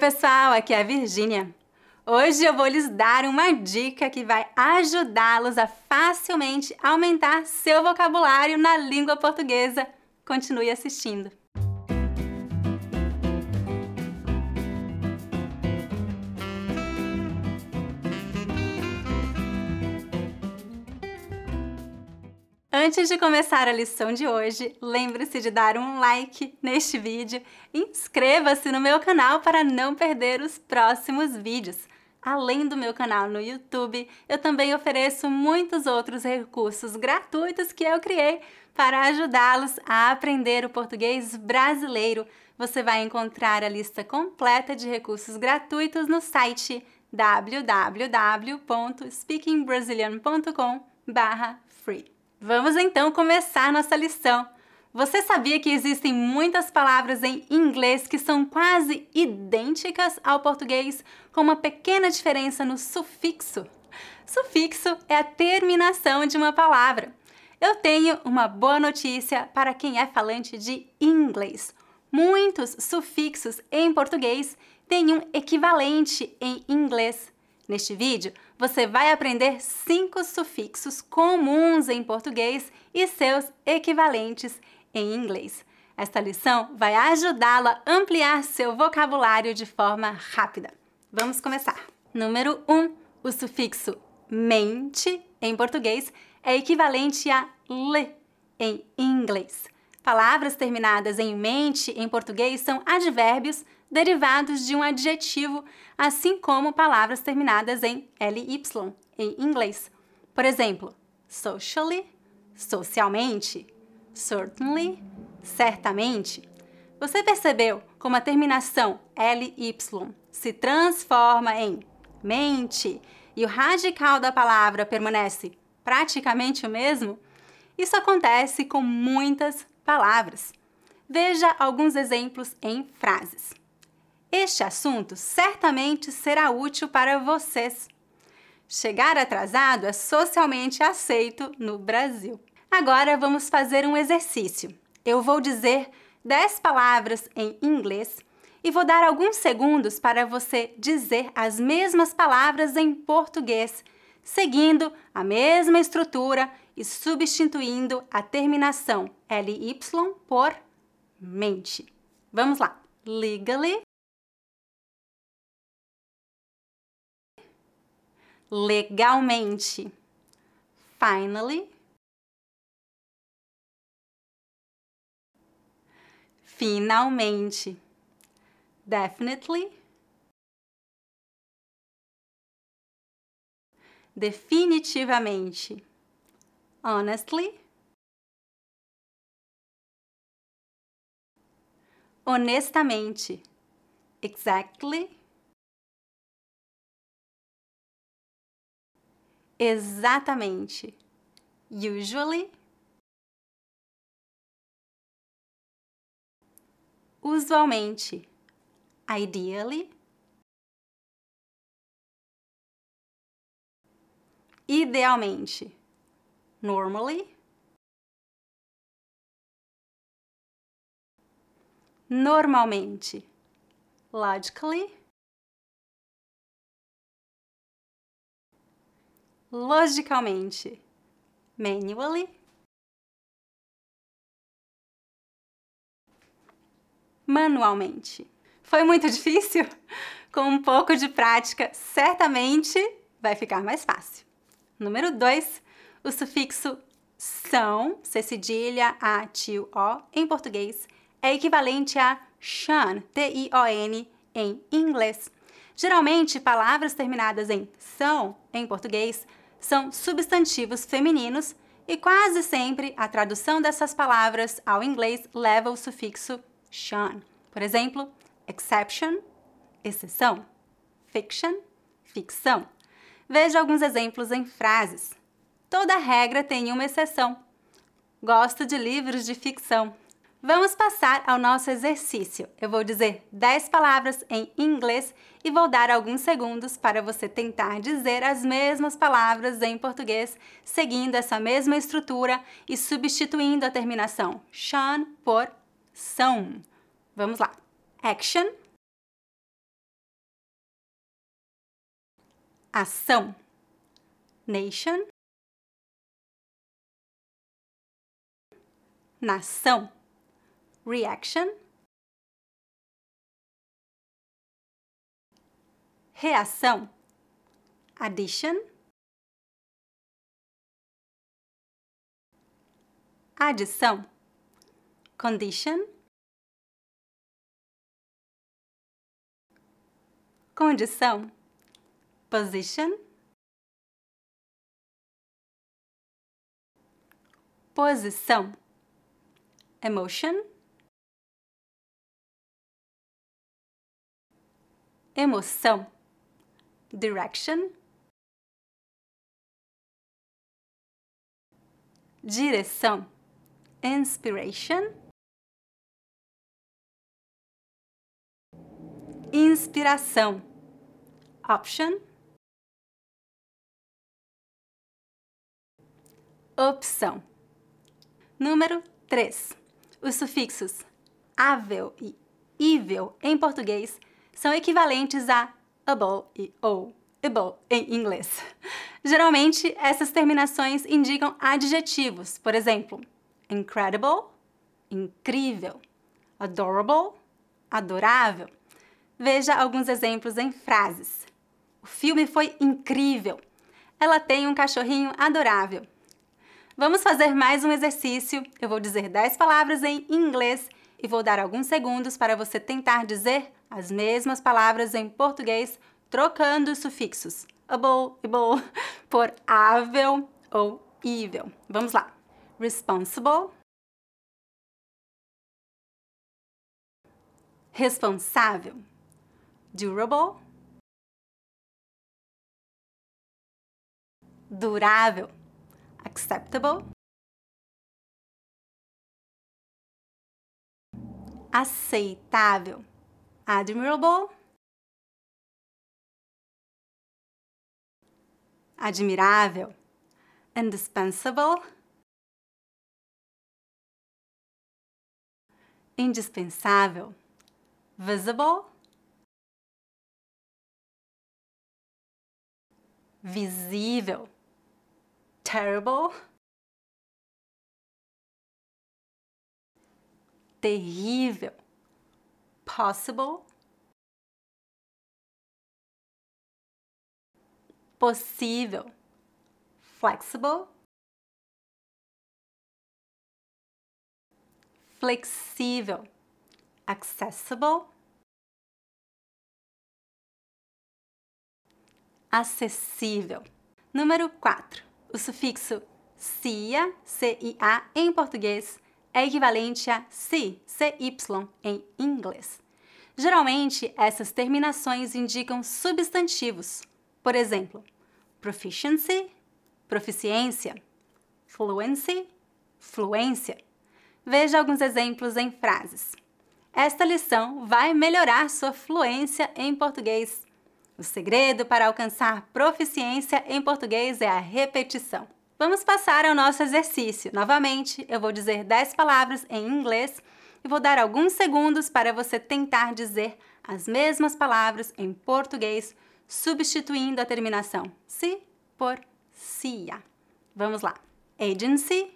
pessoal, aqui é a Virgínia. Hoje eu vou lhes dar uma dica que vai ajudá-los a facilmente aumentar seu vocabulário na língua portuguesa. Continue assistindo. Antes de começar a lição de hoje, lembre-se de dar um like neste vídeo inscreva-se no meu canal para não perder os próximos vídeos. Além do meu canal no YouTube, eu também ofereço muitos outros recursos gratuitos que eu criei para ajudá-los a aprender o português brasileiro. Você vai encontrar a lista completa de recursos gratuitos no site www.speakingbrazilian.com/free. Vamos então começar nossa lição. Você sabia que existem muitas palavras em inglês que são quase idênticas ao português, com uma pequena diferença no sufixo? Sufixo é a terminação de uma palavra. Eu tenho uma boa notícia para quem é falante de inglês. Muitos sufixos em português têm um equivalente em inglês. Neste vídeo, você vai aprender cinco sufixos comuns em português e seus equivalentes em inglês. Esta lição vai ajudá-lo a ampliar seu vocabulário de forma rápida. Vamos começar. Número 1. Um, o sufixo mente em português é equivalente a le em inglês. Palavras terminadas em mente em português são advérbios derivados de um adjetivo, assim como palavras terminadas em ly em inglês. Por exemplo, socially, socialmente, certainly, certamente. Você percebeu como a terminação ly se transforma em mente e o radical da palavra permanece praticamente o mesmo? Isso acontece com muitas palavras. Veja alguns exemplos em frases. Este assunto certamente será útil para vocês. Chegar atrasado é socialmente aceito no Brasil. Agora vamos fazer um exercício. Eu vou dizer 10 palavras em inglês e vou dar alguns segundos para você dizer as mesmas palavras em português, seguindo a mesma estrutura e substituindo a terminação ly por mente. Vamos lá. Legally, legalmente. Finally, finalmente. Definitely, definitivamente. Honestly, honestamente. Exactly, exatamente. Usually, usualmente. Ideally, idealmente. Normally, normalmente. Logically, logicalmente, manually, manualmente. Foi muito difícil? Com um pouco de prática, certamente vai ficar mais fácil. Número 2, o sufixo são, C cedilha, A, tio, O, em português, é equivalente a shan, T-I-O-N, em inglês. Geralmente, palavras terminadas em são, em português, são substantivos femininos e quase sempre a tradução dessas palavras ao inglês leva o sufixo shan. Por exemplo, exception, exceção, fiction, ficção. Veja alguns exemplos em frases. Toda regra tem uma exceção. Gosto de livros de ficção. Vamos passar ao nosso exercício. Eu vou dizer 10 palavras em inglês e vou dar alguns segundos para você tentar dizer as mesmas palavras em português, seguindo essa mesma estrutura e substituindo a terminação shan por são. Vamos lá. Action, ação, nation, nação, reaction, reação, addition, adição, condition, condição, position, posição, emotion, emoção, direction, direção, inspiration, inspiração, option, opção. Número 3. Os sufixos avel e ivel em português são equivalentes a able e ou, able em inglês. Geralmente, essas terminações indicam adjetivos, por exemplo, incredible, incrível, adorable, adorável. Veja alguns exemplos em frases. O filme foi incrível. Ela tem um cachorrinho adorável. Vamos fazer mais um exercício. Eu vou dizer 10 palavras em inglês e vou dar alguns segundos para você tentar dizer as mesmas palavras em português, trocando os sufixos able, able por avel ou evil. Vamos lá. Responsible. Responsável. Durable. Durável acceptable, aceitável, admirable, admirável, indispensable, indispensável, visible, visível terrible, terrível, possible, possível, flexible, flexível, accessible, acessível. Número 4. O sufixo cia, cia, em português, é equivalente a si, cy, em inglês. Geralmente, essas terminações indicam substantivos. Por exemplo, proficiency, proficiência, fluency, fluência. Veja alguns exemplos em frases. Esta lição vai melhorar sua fluência em português. O segredo para alcançar proficiência em português é a repetição. Vamos passar ao nosso exercício. Novamente, eu vou dizer 10 palavras em inglês e vou dar alguns segundos para você tentar dizer as mesmas palavras em português, substituindo a terminação si por cia. Vamos lá. Agency.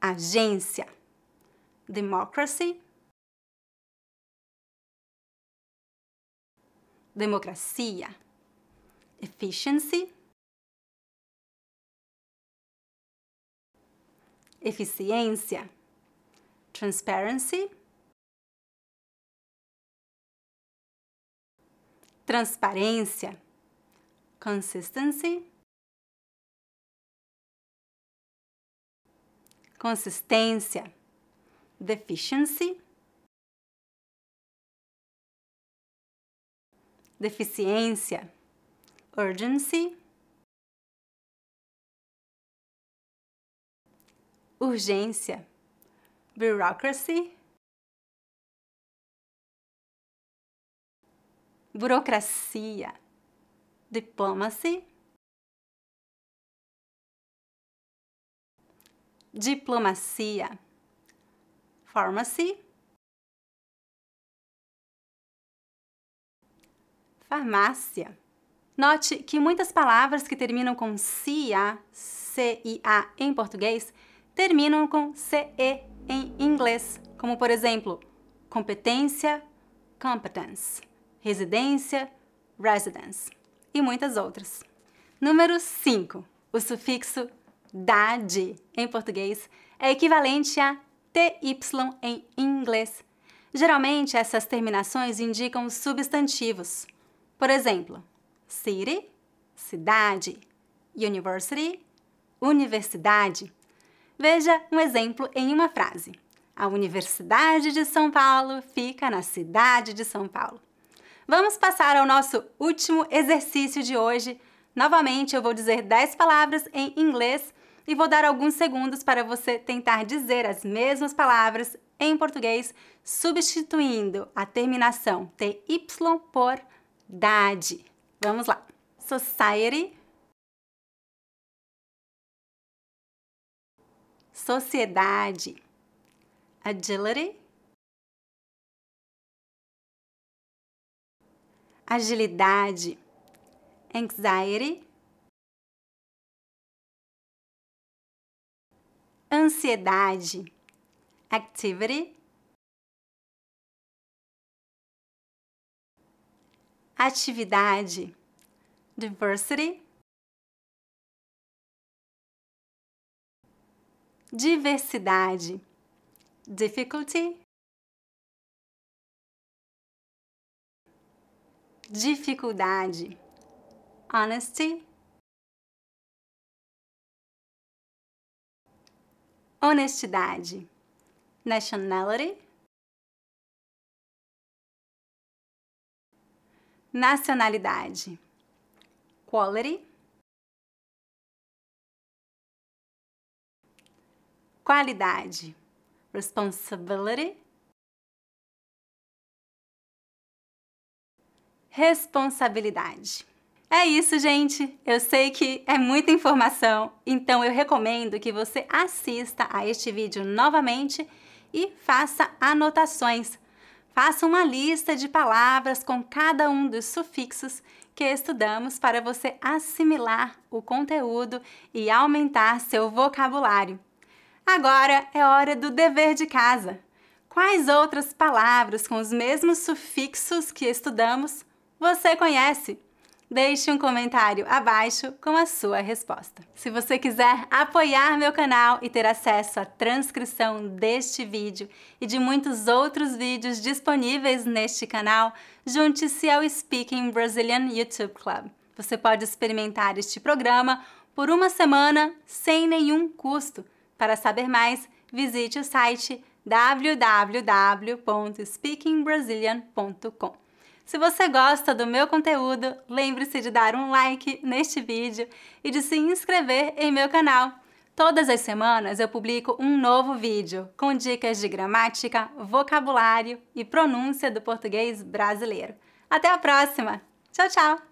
Agência. Democracy. Democracia, efficiency, eficiência, transparency, transparência, consistency, consistência, deficiency, deficiência, urgency, urgência, bureaucracy, burocracia, diplomacy, diplomacia, pharmacy, farmácia. Note que muitas palavras que terminam com CIA, CIA em português, terminam com CE em inglês, como por exemplo, competência, competence, residência, residence e muitas outras. Número 5. O sufixo dade em português é equivalente a TY em inglês. Geralmente, essas terminações indicam substantivos. Por exemplo, city, cidade, university, universidade. Veja um exemplo em uma frase. A Universidade de São Paulo fica na cidade de São Paulo. Vamos passar ao nosso último exercício de hoje. Novamente, eu vou dizer 10 palavras em inglês e vou dar alguns segundos para você tentar dizer as mesmas palavras em português, substituindo a terminação TY por dade. Vamos lá. Society. Sociedade. Agility. Agilidade. Anxiety. Ansiedade. Activity. Atividade, diversity, diversidade, difficulty, dificuldade, honesty, honestidade, nationality, nacionalidade, quality, qualidade, responsibility, responsabilidade. É isso, gente. Eu sei que é muita informação, então eu recomendo que você assista a este vídeo novamente e faça anotações Faça uma lista de palavras com cada um dos sufixos que estudamos para você assimilar o conteúdo e aumentar seu vocabulário. Agora é hora do dever de casa. Quais outras palavras com os mesmos sufixos que estudamos você conhece? Deixe um comentário abaixo com a sua resposta. Se você quiser apoiar meu canal e ter acesso à transcrição deste vídeo e de muitos outros vídeos disponíveis neste canal, junte-se ao Speaking Brazilian YouTube Club. Você pode experimentar este programa por uma semana sem nenhum custo. Para saber mais, visite o site www.speakingbrazilian.com. Se você gosta do meu conteúdo, lembre-se de dar um like neste vídeo e de se inscrever em meu canal. Todas as semanas eu publico um novo vídeo com dicas de gramática, vocabulário e pronúncia do português brasileiro. Até a próxima! Tchau, tchau!